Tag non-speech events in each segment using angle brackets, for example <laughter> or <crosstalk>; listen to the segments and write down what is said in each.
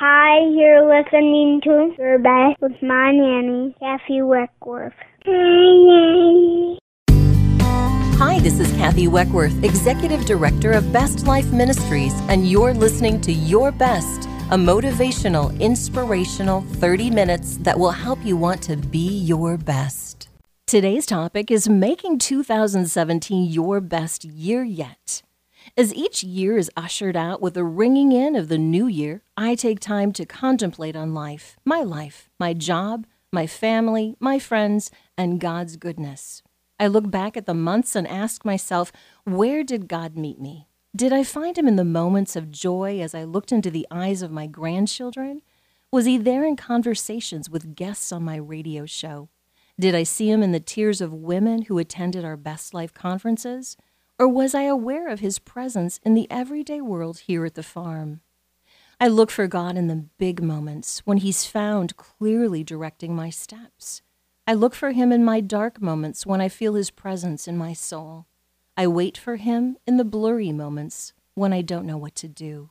Hi, you're listening to Your Best with my nanny, Kathy Weckworth. Hi. Hi, this is Kathy Weckworth, Executive Director of Best Life Ministries, and you're listening to Your Best, a motivational, inspirational 30 minutes that will help you want to be your best. Today's topic is making 2017 your best year yet. As each year is ushered out with the ringing in of the new year, I take time to contemplate on life, my life, my job, my family, my friends, and God's goodness. I look back at the months and ask myself, where did God meet me? Did I find him in the moments of joy as I looked into the eyes of my grandchildren? Was he there in conversations with guests on my radio show? Did I see him in the tears of women who attended our Best Life conferences? Or was I aware of his presence in the everyday world here at the farm? I look for God in the big moments when he's found clearly directing my steps. I look for him in my dark moments when I feel his presence in my soul. I wait for him in the blurry moments when I don't know what to do.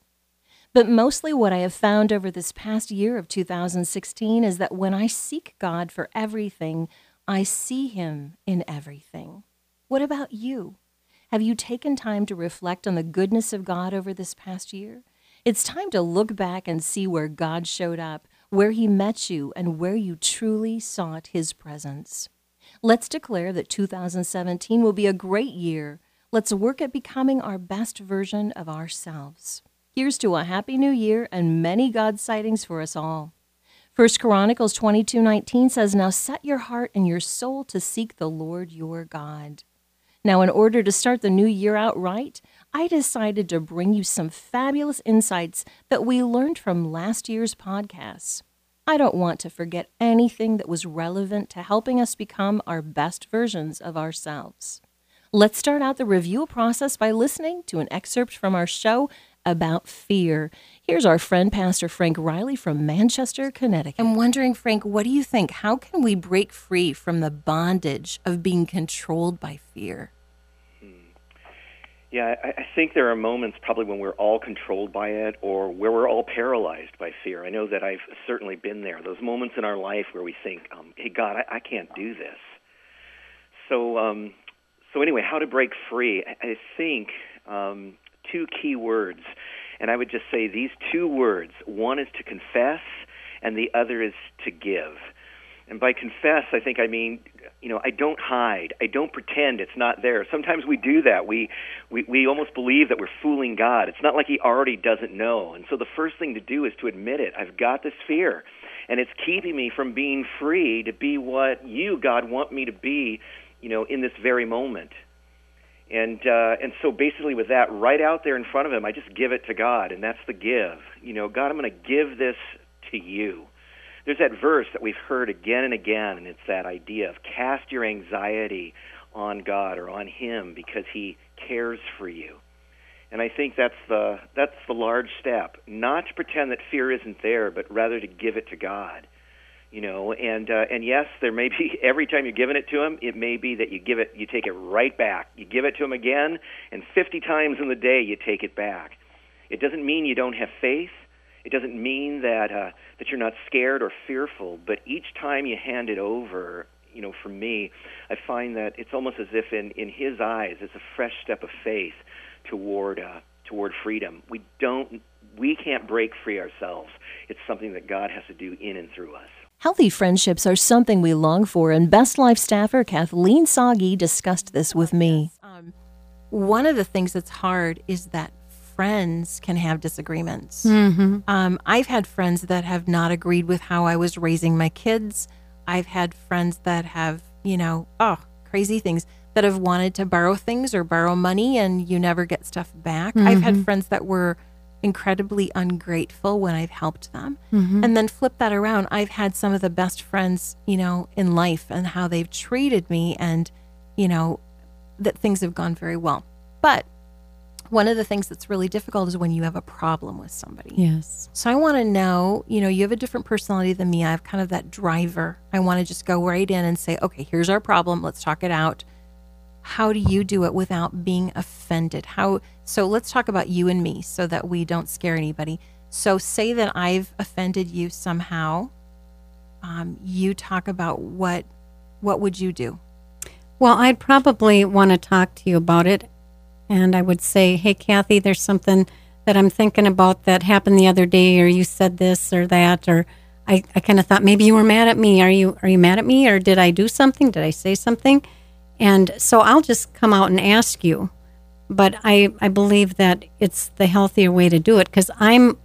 But mostly, what I have found over this past year of 2016 is that when I seek God for everything, I see him in everything. What about you? Have you taken time to reflect on the goodness of God over this past year? It's time to look back and see where God showed up where he met you, and where you truly sought his presence. Let's declare that 2017 will be a great year. Let's work at becoming our best version of ourselves. Here's to a happy new year and many God sightings for us all. 1 Chronicles 22:19 says, "Now set your heart and your soul to seek the Lord your God." Now, in order to start the new year out right, I decided to bring you some fabulous insights that we learned from last year's podcasts. I don't want to forget anything that was relevant to helping us become our best versions of ourselves. Let's start out the review process by listening to an excerpt from our show about fear. Here's our friend, Pastor Frank Riley from Manchester, Connecticut. I'm wondering, Frank, what do you think? How can we break free from the bondage of being controlled by fear? Yeah, I, I think there are moments probably when we're all controlled by it or where we're all paralyzed by fear. I know that I've certainly been there. Those moments in our life where we think, um, hey, God, I, I can't do this. So, um, so anyway, how to break free? I, I think um, two key words. And I would just say these two words one is to confess, and the other is to give. And by confess, I think I mean, you know, I don't hide. I don't pretend it's not there. Sometimes we do that. We, we, we almost believe that we're fooling God. It's not like He already doesn't know. And so the first thing to do is to admit it. I've got this fear, and it's keeping me from being free to be what you, God, want me to be, you know, in this very moment. And uh, and so basically, with that right out there in front of Him, I just give it to God, and that's the give. You know, God, I'm going to give this to you there's that verse that we've heard again and again, and it's that idea of cast your anxiety on God or on Him because He cares for you. And I think that's the that's the large step, not to pretend that fear isn't there, but rather to give it to God. You know, and uh, and yes, there may be <laughs> every time you're giving it to him, it may be that you give it, you take it right back. You give it to him again, and 50 times in the day you take it back. It doesn't mean you don't have faith. It doesn't mean that uh, that you're not scared or fearful, but each time you hand it over, you know, for me, I find that it's almost as if in in His eyes, it's a fresh step of faith toward uh, toward freedom. We don't, we can't break free ourselves. It's something that God has to do in and through us. Healthy friendships are something we long for, and Best Life staffer Kathleen Sagi discussed this with me. Um, one of the things that's hard is that friends can have disagreements. Mm-hmm. Um, I've had friends that have not agreed with how I was raising my kids. I've had friends that have, you know, oh, crazy things that have wanted to borrow things or borrow money and you never get stuff back. Mm-hmm. I've had mm-hmm. friends that were incredibly ungrateful when I've helped them. Mm-hmm. And then flip that around. I've had some of the best friends, you know, in life and how they've treated me and, you know, that things have gone very well. But one of the things that's really difficult is when you have a problem with somebody. Yes. So I want to know, you know, you have a different personality than me. I have kind of that driver. I want to just go right in and say, okay, here's our problem. Let's talk it out. How do you do it without being offended? How so let's talk about you and me so that we don't scare anybody. So, say that I've offended you somehow. Um, you talk about what what would you do? Well, I'd probably want to talk to you about it, and I would say, "Hey, Kathy, there's something that I'm thinking about that happened the other day, or you said this or that, or I, I kind of thought maybe you were mad at me. Are you are you mad at me, or did I do something? Did I say something?" And so I'll just come out and ask you, but I I believe that it's the healthier way to do it because I'm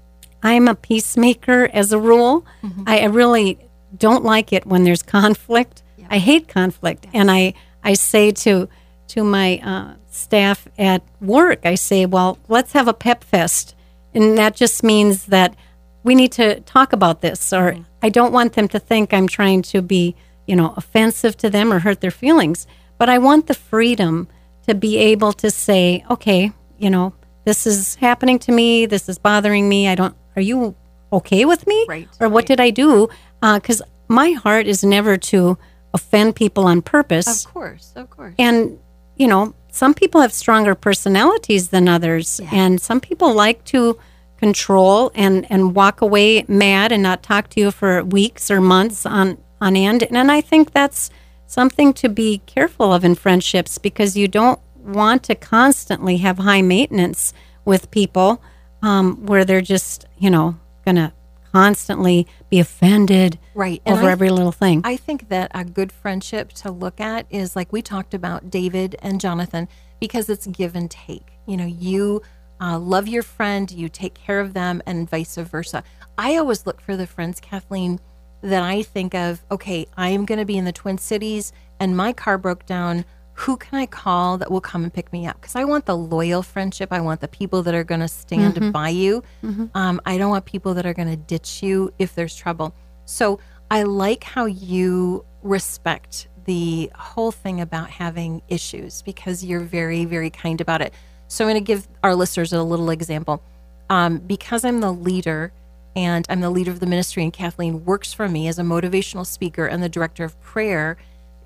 I'm a peacemaker as a rule. Mm-hmm. I, I really don't like it when there's conflict. Yeah. I hate conflict, and I I say to to my uh, staff at work, I say, well, let's have a pep fest, and that just means that we need to talk about this, or mm-hmm. I don't want them to think I'm trying to be you know offensive to them or hurt their feelings, but I want the freedom to be able to say, okay, you know, this is happening to me, this is bothering me. I don't. Are you okay with me? Right. Or what right. did I do? Because uh, my heart is never to offend people on purpose. Of course, of course. And, you know, some people have stronger personalities than others. Yeah. And some people like to control and, and walk away mad and not talk to you for weeks or months on, on end. And I think that's something to be careful of in friendships because you don't want to constantly have high maintenance with people um, where they're just, you know, going to constantly be offended right over every little thing. I think that a good friendship to look at is like we talked about David and Jonathan because it's give and take. You know, you uh, love your friend, you take care of them, and vice versa. I always look for the friends, Kathleen, that I think of. Okay, I am going to be in the Twin Cities, and my car broke down who can I call that will come and pick me up? Because I want the loyal friendship. I want the people that are going to stand mm-hmm. by you. Mm-hmm. Um, I don't want people that are going to ditch you if there's trouble. So I like how you respect the whole thing about having issues because you're very, very kind about it. So I'm going to give our listeners a little example. Um, because I'm the leader and I'm the leader of the ministry, and Kathleen works for me as a motivational speaker and the director of prayer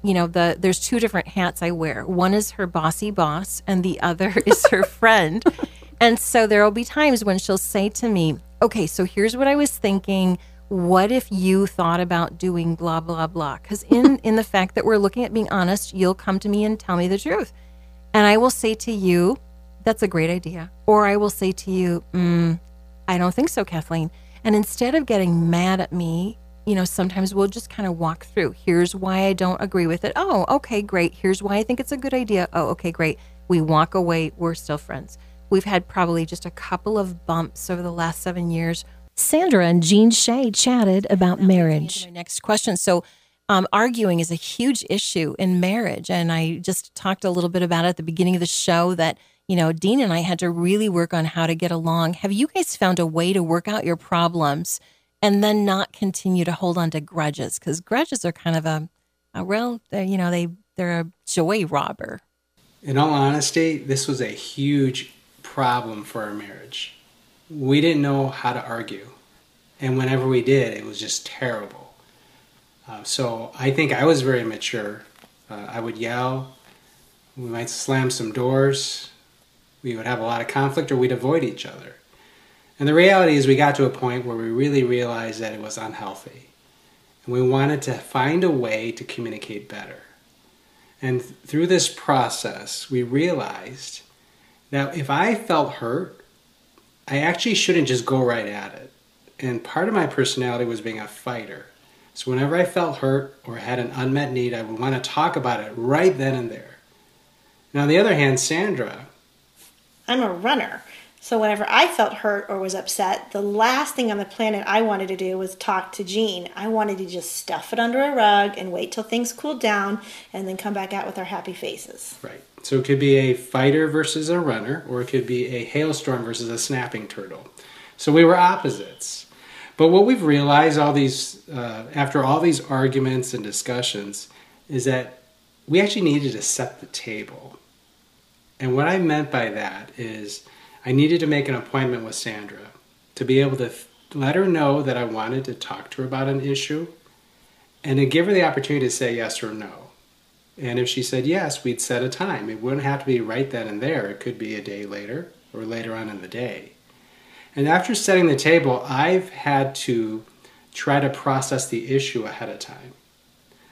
you know the there's two different hats I wear. One is her bossy boss and the other <laughs> is her friend. And so there will be times when she'll say to me, "Okay, so here's what I was thinking. What if you thought about doing blah blah blah?" Cuz in <laughs> in the fact that we're looking at being honest, you'll come to me and tell me the truth. And I will say to you, "That's a great idea." Or I will say to you, mm, "I don't think so, Kathleen." And instead of getting mad at me you know, sometimes we'll just kind of walk through. Here's why I don't agree with it. Oh, okay, great. Here's why I think it's a good idea. Oh, okay, great. We walk away. We're still friends. We've had probably just a couple of bumps over the last seven years. Sandra and Jean Shea chatted about marriage. My next question. So, um, arguing is a huge issue in marriage. And I just talked a little bit about it at the beginning of the show that, you know, Dean and I had to really work on how to get along. Have you guys found a way to work out your problems? and then not continue to hold on to grudges because grudges are kind of a, a real, you know, they they're a joy robber. In all honesty, this was a huge problem for our marriage. We didn't know how to argue, and whenever we did, it was just terrible. Uh, so I think I was very mature. Uh, I would yell. We might slam some doors. We would have a lot of conflict, or we'd avoid each other. And the reality is, we got to a point where we really realized that it was unhealthy. And we wanted to find a way to communicate better. And th- through this process, we realized that if I felt hurt, I actually shouldn't just go right at it. And part of my personality was being a fighter. So whenever I felt hurt or had an unmet need, I would want to talk about it right then and there. Now, on the other hand, Sandra. I'm a runner. So whenever I felt hurt or was upset, the last thing on the planet I wanted to do was talk to Jean. I wanted to just stuff it under a rug and wait till things cooled down and then come back out with our happy faces. Right. So it could be a fighter versus a runner, or it could be a hailstorm versus a snapping turtle. So we were opposites. But what we've realized all these uh, after all these arguments and discussions is that we actually needed to set the table. And what I meant by that is I needed to make an appointment with Sandra to be able to let her know that I wanted to talk to her about an issue and to give her the opportunity to say yes or no. And if she said yes, we'd set a time. It wouldn't have to be right then and there, it could be a day later or later on in the day. And after setting the table, I've had to try to process the issue ahead of time.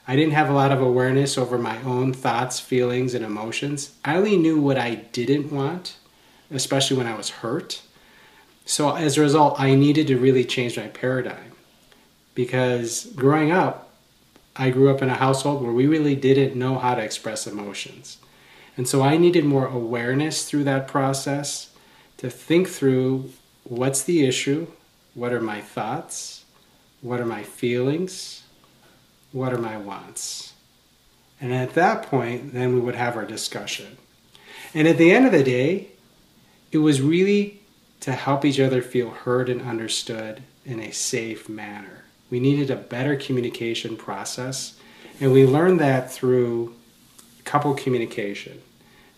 I didn't have a lot of awareness over my own thoughts, feelings, and emotions. I only knew what I didn't want, especially when I was hurt. So as a result, I needed to really change my paradigm because growing up, I grew up in a household where we really didn't know how to express emotions. And so I needed more awareness through that process to think through what's the issue, what are my thoughts, what are my feelings, what are my wants. And at that point, then we would have our discussion. And at the end of the day, it was really to help each other feel heard and understood in a safe manner. We needed a better communication process, and we learned that through couple communication.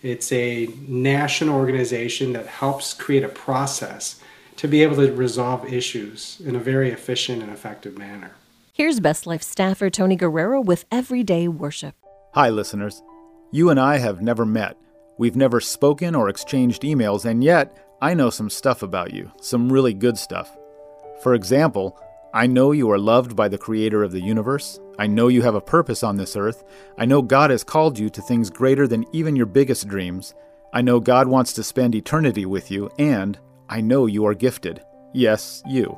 It's a national organization that helps create a process to be able to resolve issues in a very efficient and effective manner. Here's Best Life staffer Tony Guerrero with Everyday Worship. Hi, listeners. You and I have never met. We've never spoken or exchanged emails, and yet I know some stuff about you, some really good stuff. For example, I know you are loved by the Creator of the universe. I know you have a purpose on this earth. I know God has called you to things greater than even your biggest dreams. I know God wants to spend eternity with you, and I know you are gifted. Yes, you.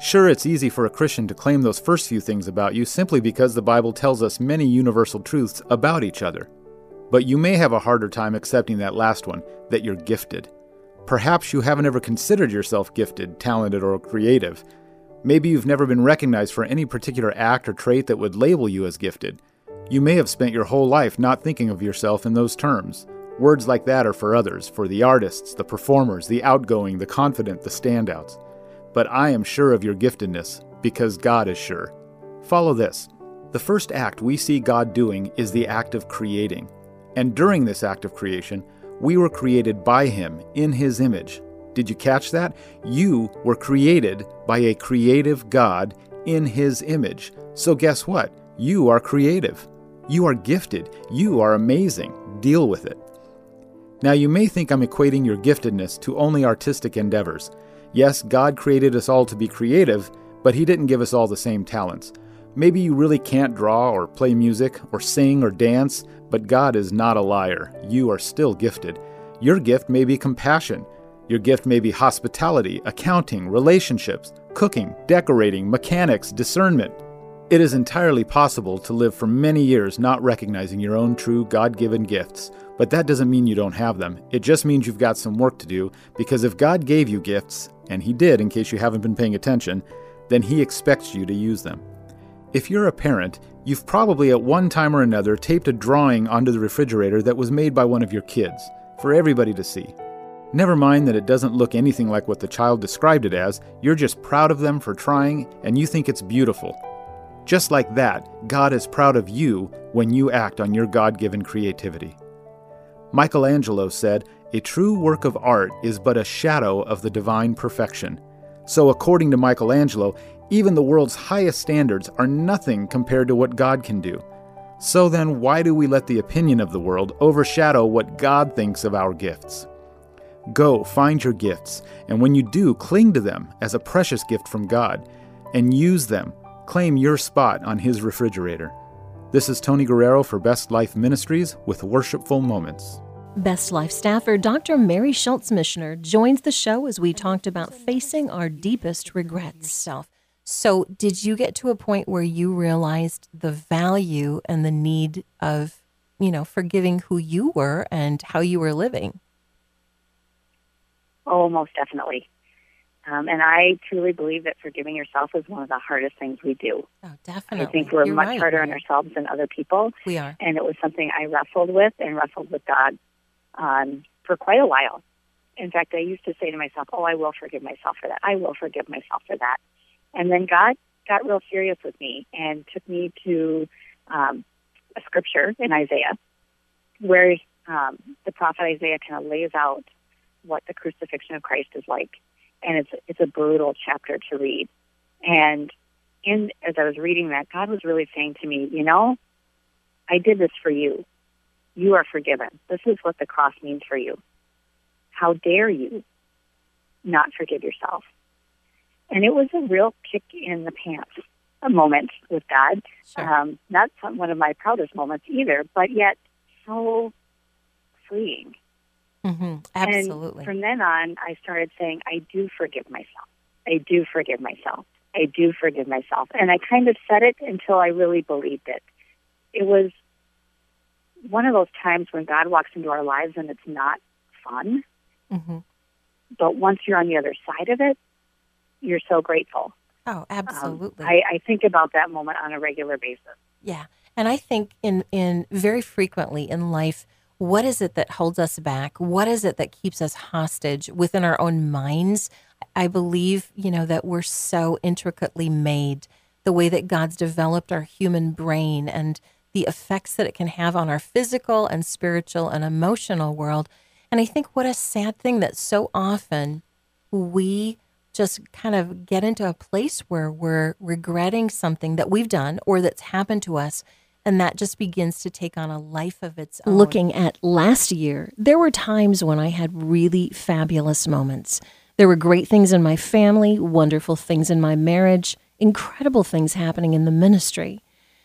Sure, it's easy for a Christian to claim those first few things about you simply because the Bible tells us many universal truths about each other. But you may have a harder time accepting that last one, that you're gifted. Perhaps you haven't ever considered yourself gifted, talented, or creative. Maybe you've never been recognized for any particular act or trait that would label you as gifted. You may have spent your whole life not thinking of yourself in those terms. Words like that are for others, for the artists, the performers, the outgoing, the confident, the standouts but I am sure of your giftedness, because God is sure. Follow this. The first act we see God doing is the act of creating. And during this act of creation, we were created by Him in His image. Did you catch that? You were created by a creative God in His image. So, guess what? You are creative. You are gifted. You are amazing. Deal with it. Now, you may think I'm equating your giftedness to only artistic endeavors. Yes, God created us all to be creative, but He didn't give us all the same talents. Maybe you really can't draw or play music or sing or dance, but God is not a liar. You are still gifted. Your gift may be compassion. Your gift may be hospitality, accounting, relationships, cooking, decorating, mechanics, discernment. It is entirely possible to live for many years not recognizing your own true God given gifts but that doesn't mean you don't have them. It just means you've got some work to do, because if God gave you gifts, and He did in case you haven't been paying attention, then He expects you to use them. If you're a parent, you've probably at one time or another taped a drawing onto the refrigerator that was made by one of your kids, for everybody to see. Never mind that it doesn't look anything like what the child described it as, you're just proud of them for trying, and you think it's beautiful. Just like that, God is proud of you when you act on your God given creativity. Michelangelo said, A true work of art is but a shadow of the divine perfection. So, according to Michelangelo, even the world's highest standards are nothing compared to what God can do. So then, why do we let the opinion of the world overshadow what God thinks of our gifts? Go, find your gifts, and when you do, cling to them as a precious gift from God, and use them. Claim your spot on His refrigerator. This is Tony Guerrero for Best Life Ministries with Worshipful Moments. Best Life staffer Dr. Mary Schultz Mishner joins the show as we talked about facing our deepest regrets. Self. So, did you get to a point where you realized the value and the need of, you know, forgiving who you were and how you were living? Oh, most definitely. Um, and I truly believe that forgiving yourself is one of the hardest things we do. Oh, definitely. I think we're You're much right. harder on ourselves than other people. We are. And it was something I wrestled with and wrestled with God um, for quite a while. In fact, I used to say to myself, "Oh, I will forgive myself for that. I will forgive myself for that." And then God got real serious with me and took me to um, a scripture in Isaiah, where um, the prophet Isaiah kind of lays out what the crucifixion of Christ is like, and it's it's a brutal chapter to read. And in as I was reading that, God was really saying to me, "You know, I did this for you. You are forgiven. This is what the cross means for you. How dare you not forgive yourself. And it was a real kick in the pants a moment with God. Sure. Um, not some, one of my proudest moments either, but yet so freeing. Hmm Absolutely. And from then on, I started saying, I do forgive myself. I do forgive myself. I do forgive myself. And I kind of said it until I really believed it. It was one of those times when God walks into our lives and it's not fun. hmm But once you're on the other side of it, you're so grateful. Oh, Um, absolutely. I, I think about that moment on a regular basis. Yeah. And I think in in very frequently in life, what is it that holds us back? What is it that keeps us hostage within our own minds? I believe, you know, that we're so intricately made, the way that God's developed our human brain and the effects that it can have on our physical and spiritual and emotional world. And I think what a sad thing that so often we just kind of get into a place where we're regretting something that we've done or that's happened to us. And that just begins to take on a life of its own. Looking at last year, there were times when I had really fabulous moments. There were great things in my family, wonderful things in my marriage, incredible things happening in the ministry.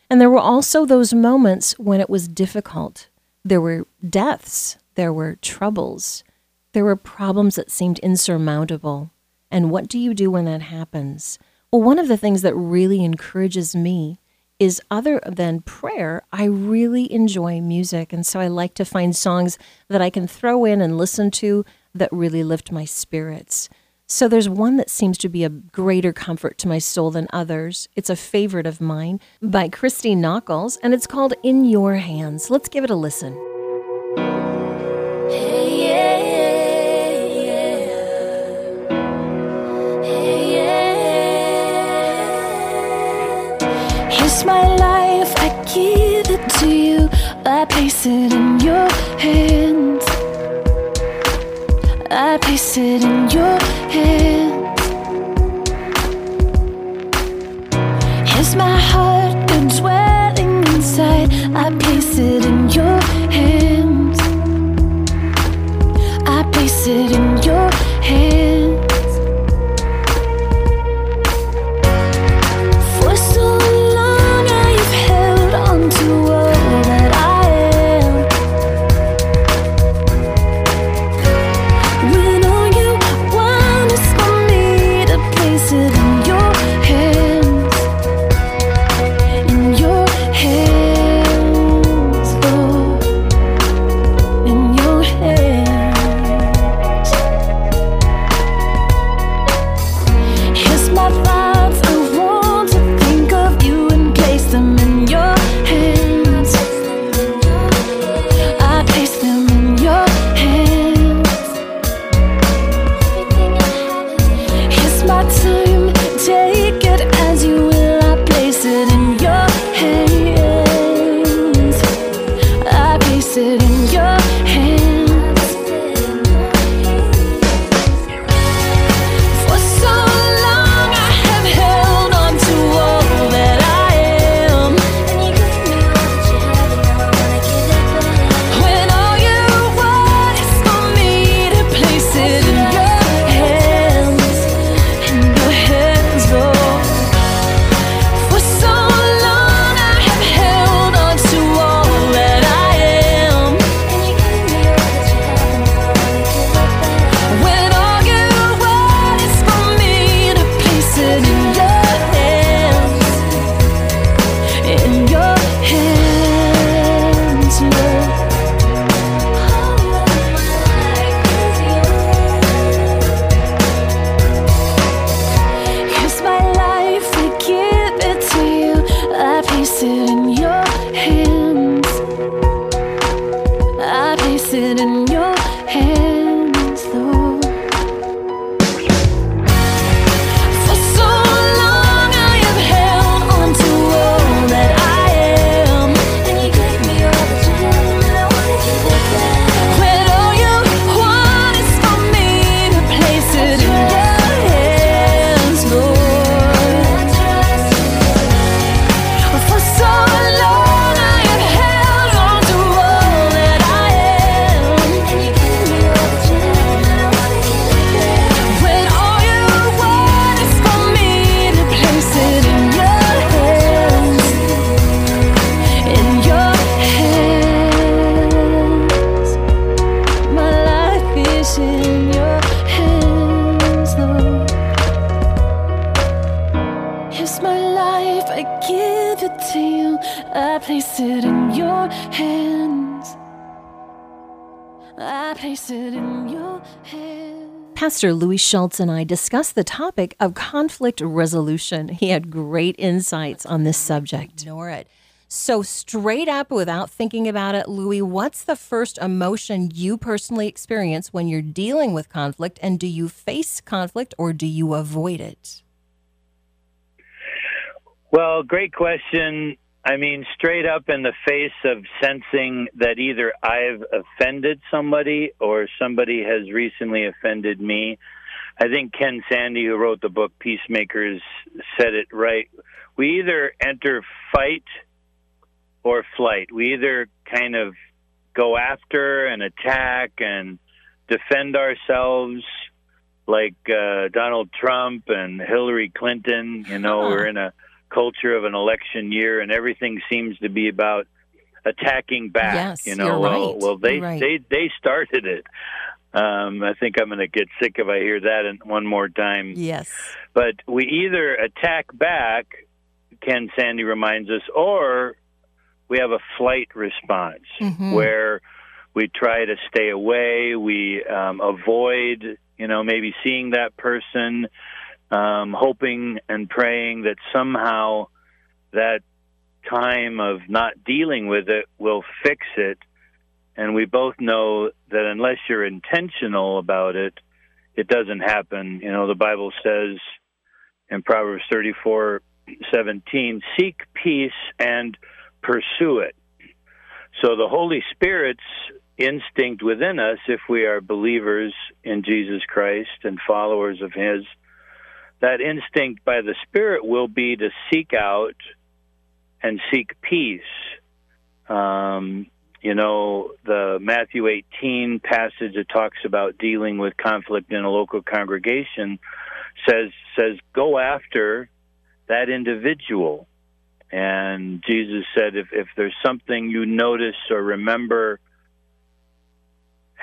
And there were also those moments when it was difficult. There were deaths, there were troubles, there were problems that seemed insurmountable. And what do you do when that happens? Well, one of the things that really encourages me is other than prayer, I really enjoy music. And so I like to find songs that I can throw in and listen to that really lift my spirits. So there's one that seems to be a greater comfort to my soul than others. It's a favorite of mine by Christy Nockels, and it's called In Your Hands. Let's give it a listen. My life, I give it to you. I place it in your hands. I place it in your hands. Here's my heart, good dwelling Pastor Louis Schultz and I discussed the topic of conflict resolution. He had great insights on this subject. Ignore it. So, straight up, without thinking about it, Louis, what's the first emotion you personally experience when you're dealing with conflict? And do you face conflict or do you avoid it? Well, great question. I mean, straight up in the face of sensing that either I've offended somebody or somebody has recently offended me. I think Ken Sande, who wrote the book Peacemakers, said it right. We either enter fight or flight. We either kind of go after and attack and defend ourselves like uh, Donald Trump and Hillary Clinton. You know, we're in a culture of an election year, and everything seems to be about attacking back. Yes, you know, you're well, right. well, they right. they they started it. Um, I think I'm going to get sick if I hear that one more time. Yes. But we either attack back, Ken Sande reminds us, or we have a flight response Mhm. where we try to stay away, we um, avoid, you know, maybe seeing that person, um, hoping and praying that somehow that time of not dealing with it will fix it. And we both know that unless you're intentional about it, it doesn't happen. You know, the Bible says in Proverbs 34 17, seek peace and pursue it. So the Holy Spirit's instinct within us, if we are believers in Jesus Christ and followers of His, that instinct by the Spirit will be to seek out and seek peace. Um, you know, the Matthew 18 passage that talks about dealing with conflict in a local congregation says says go after that individual. And Jesus said if if there's something you notice or remember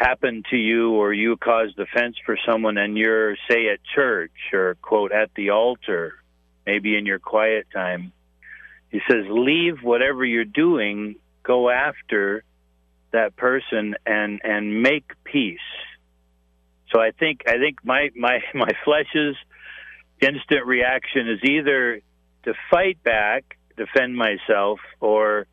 happened to you or you caused offense for someone and you're say at church or quote at the altar, maybe in your quiet time, he says leave whatever you're doing, go after that person and and make peace. So I think I think my my <laughs> my flesh's instant reaction is either to fight back, defend myself, or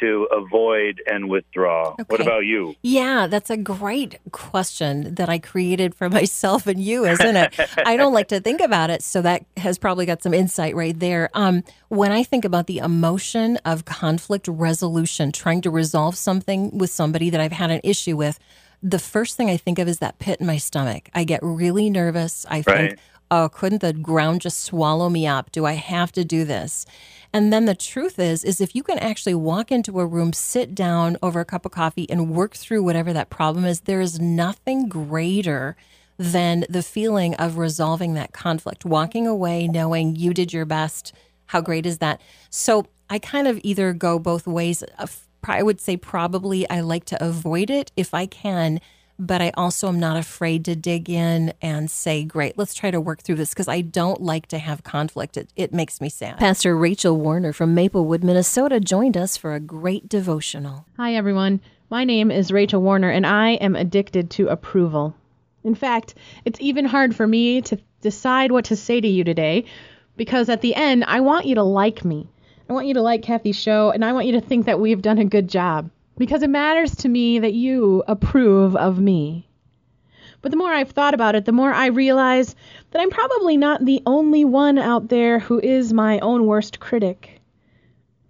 to avoid and withdraw. What about you? Yeah, that's a great question that I created for <laughs> myself and you, isn't it? I don't like to think about it, so that has probably got some insight right there. Um, when I think about the emotion of conflict resolution, trying to resolve something with somebody that I've had an issue with, the first thing I think of is that pit in my stomach. I get really nervous. I think, Right. Oh, couldn't the ground just swallow me up? Do I have to do this? And then the truth is, is if you can actually walk into a room, sit down over a cup of coffee and work through whatever that problem is, there is nothing greater than the feeling of resolving that conflict, walking away knowing you did your best. How great is that? So I kind of either go both ways. Uh, I would say probably I like to avoid it if I can, but I also am not afraid to dig in and say, great, let's try to work through this because I don't like to have conflict. It, it makes me sad. Pastor Rachel Warner from Maplewood, Minnesota joined us for a great devotional. Hi, everyone. My name is Rachel Warner, and I am addicted to approval. In fact, it's even hard for me to decide what to say to you today because at the end, I want you to like me. I want you to like Kathy's show, and I want you to think that we've done a good job because it matters to me that you approve of me. But the more I've thought about it, the more I realize that I'm probably not the only one out there who is my own worst critic.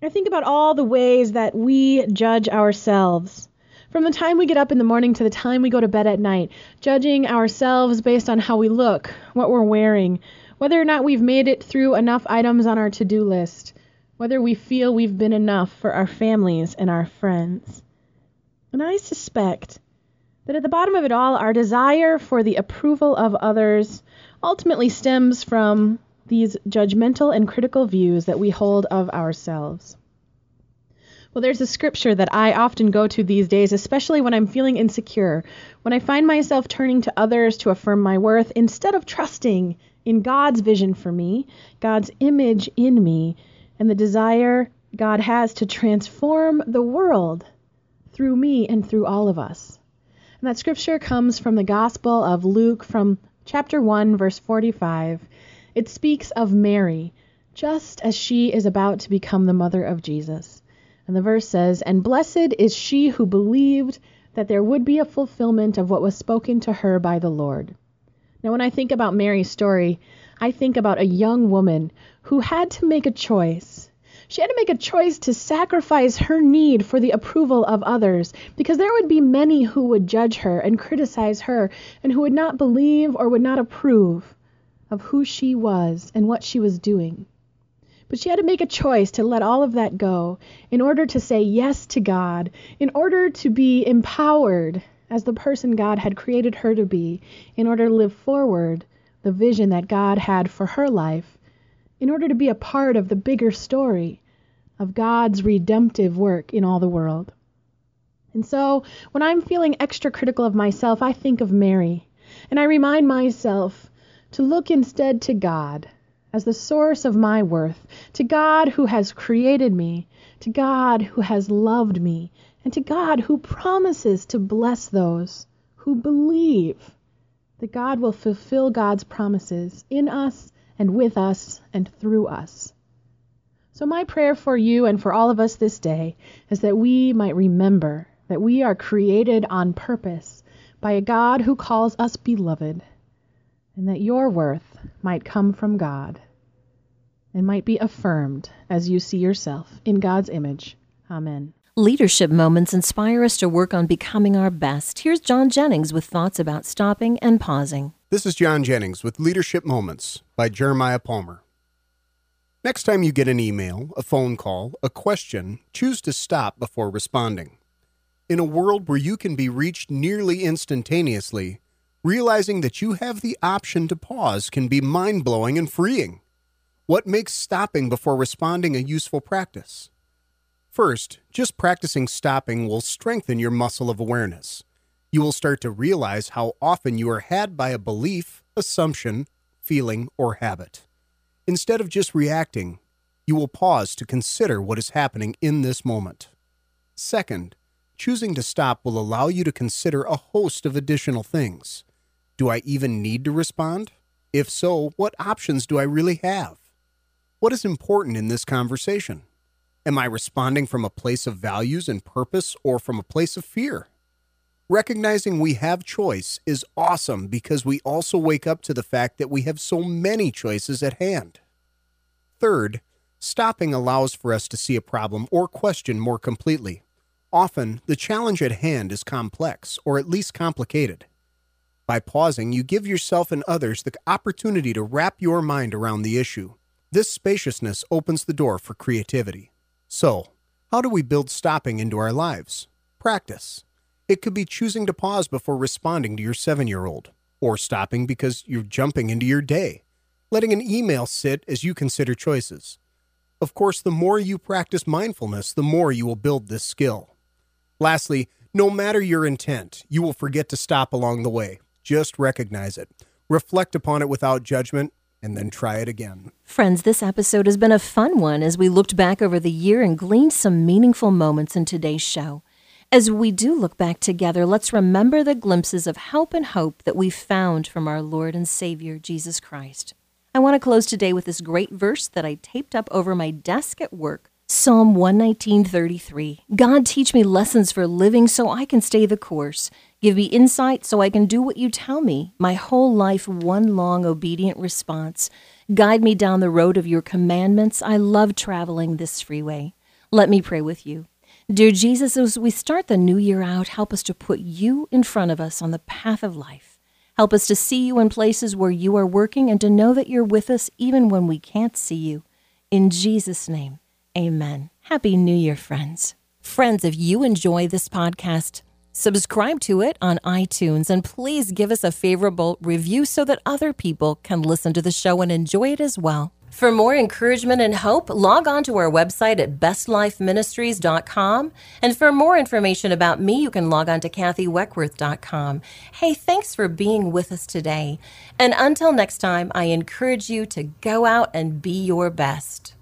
I think about all the ways that we judge ourselves. From the time we get up in the morning to the time we go to bed at night, judging ourselves based on how we look, what we're wearing, whether or not we've made it through enough items on our to do list, whether we feel we've been enough for our families and our friends. And I suspect that at the bottom of it all, our desire for the approval of others ultimately stems from these judgmental and critical views that we hold of ourselves. Well, there's a scripture that I often go to these days, especially when I'm feeling insecure, when I find myself turning to others to affirm my worth instead of trusting in God's vision for me, God's image in me, and the desire God has to transform the world through me and through all of us. And that scripture comes from the Gospel of Luke from chapter 1 verse 45. It speaks of Mary just as she is about to become the mother of Jesus. And the verse says, "And blessed is she who believed that there would be a fulfillment of what was spoken to her by the Lord." Now, when I think about Mary's story, I think about a young woman who had to make a choice. She had to make a choice to sacrifice her need for the approval of others because there would be many who would judge her and criticize her and who would not believe or would not approve of who she was and what she was doing. But she had to make a choice to let all of that go in order to say yes to God, in order to be empowered as the person God had created her to be in order to live forward the vision that God had for her life, in order to be a part of the bigger story of God's redemptive work in all the world. And so, when I'm feeling extra critical of myself, I think of Mary, and I remind myself to look instead to God as the source of my worth, to God who has created me, to God who has loved me, and to God who promises to bless those who believe that God will fulfill God's promises in us and with us and through us. So, my prayer for you and for all of us this day is that we might remember that we are created on purpose by a God who calls us beloved, and that your worth might come from God and might be affirmed as you see yourself in God's image. Amen. Leadership moments inspire us to work on becoming our best. Here's John Jennings with thoughts about stopping and pausing. This is John Jennings with Leadership Moments by Jeremiah Palmer. Next time you get an email, a phone call, a question, choose to stop before responding. In a world where you can be reached nearly instantaneously, realizing that you have the option to pause can be mind blowing and freeing. What makes stopping before responding a useful practice? First, just practicing stopping will strengthen your muscle of awareness. You will start to realize how often you are had by a belief, assumption, feeling, or habit. Instead of just reacting, you will pause to consider what is happening in this moment. Second, choosing to stop will allow you to consider a host of additional things. Do I even need to respond? If so, what options do I really have? What is important in this conversation? Am I responding from a place of values and purpose or from a place of fear? Recognizing we have choice is awesome because we also wake up to the fact that we have so many choices at hand. Third, stopping allows for us to see a problem or question more completely. Often, the challenge at hand is complex or at least complicated. By pausing, you give yourself and others the opportunity to wrap your mind around the issue. This spaciousness opens the door for creativity. So, how do we build stopping into our lives? Practice. It could be choosing to pause before responding to your seven year old, or stopping because you're jumping into your day, letting an email sit as you consider choices. Of course, the more you practice mindfulness, the more you will build this skill. Lastly, no matter your intent, you will forget to stop along the way. Just recognize it, reflect upon it without judgment, and then try it again. Friends, this episode has been a fun one as we looked back over the year and gleaned some meaningful moments in today's show. As we do look back together, let's remember the glimpses of help and hope that we found from our Lord and Savior, Jesus Christ. I want to close today with this great verse that I taped up over my desk at work. Psalm 119:33. God teach me lessons for living so I can stay the course. Give me insight so I can do what you tell me. My whole life one long obedient response. Guide me down the road of your commandments. I love traveling this freeway. Let me pray with you. Dear Jesus, as we start the new year out, help us to put you in front of us on the path of life. Help us to see you in places where you are working and to know that you're with us even when we can't see you. In Jesus' name, amen. Happy New Year, friends. Friends, if you enjoy this podcast, subscribe to it on iTunes and please give us a favorable review so that other people can listen to the show and enjoy it as well. For more encouragement and hope, log on to our website at bestlifeministries.com. And for more information about me, you can log on to kathyweckworth.com. Hey, thanks for being with us today. And until next time, I encourage you to go out and be your best.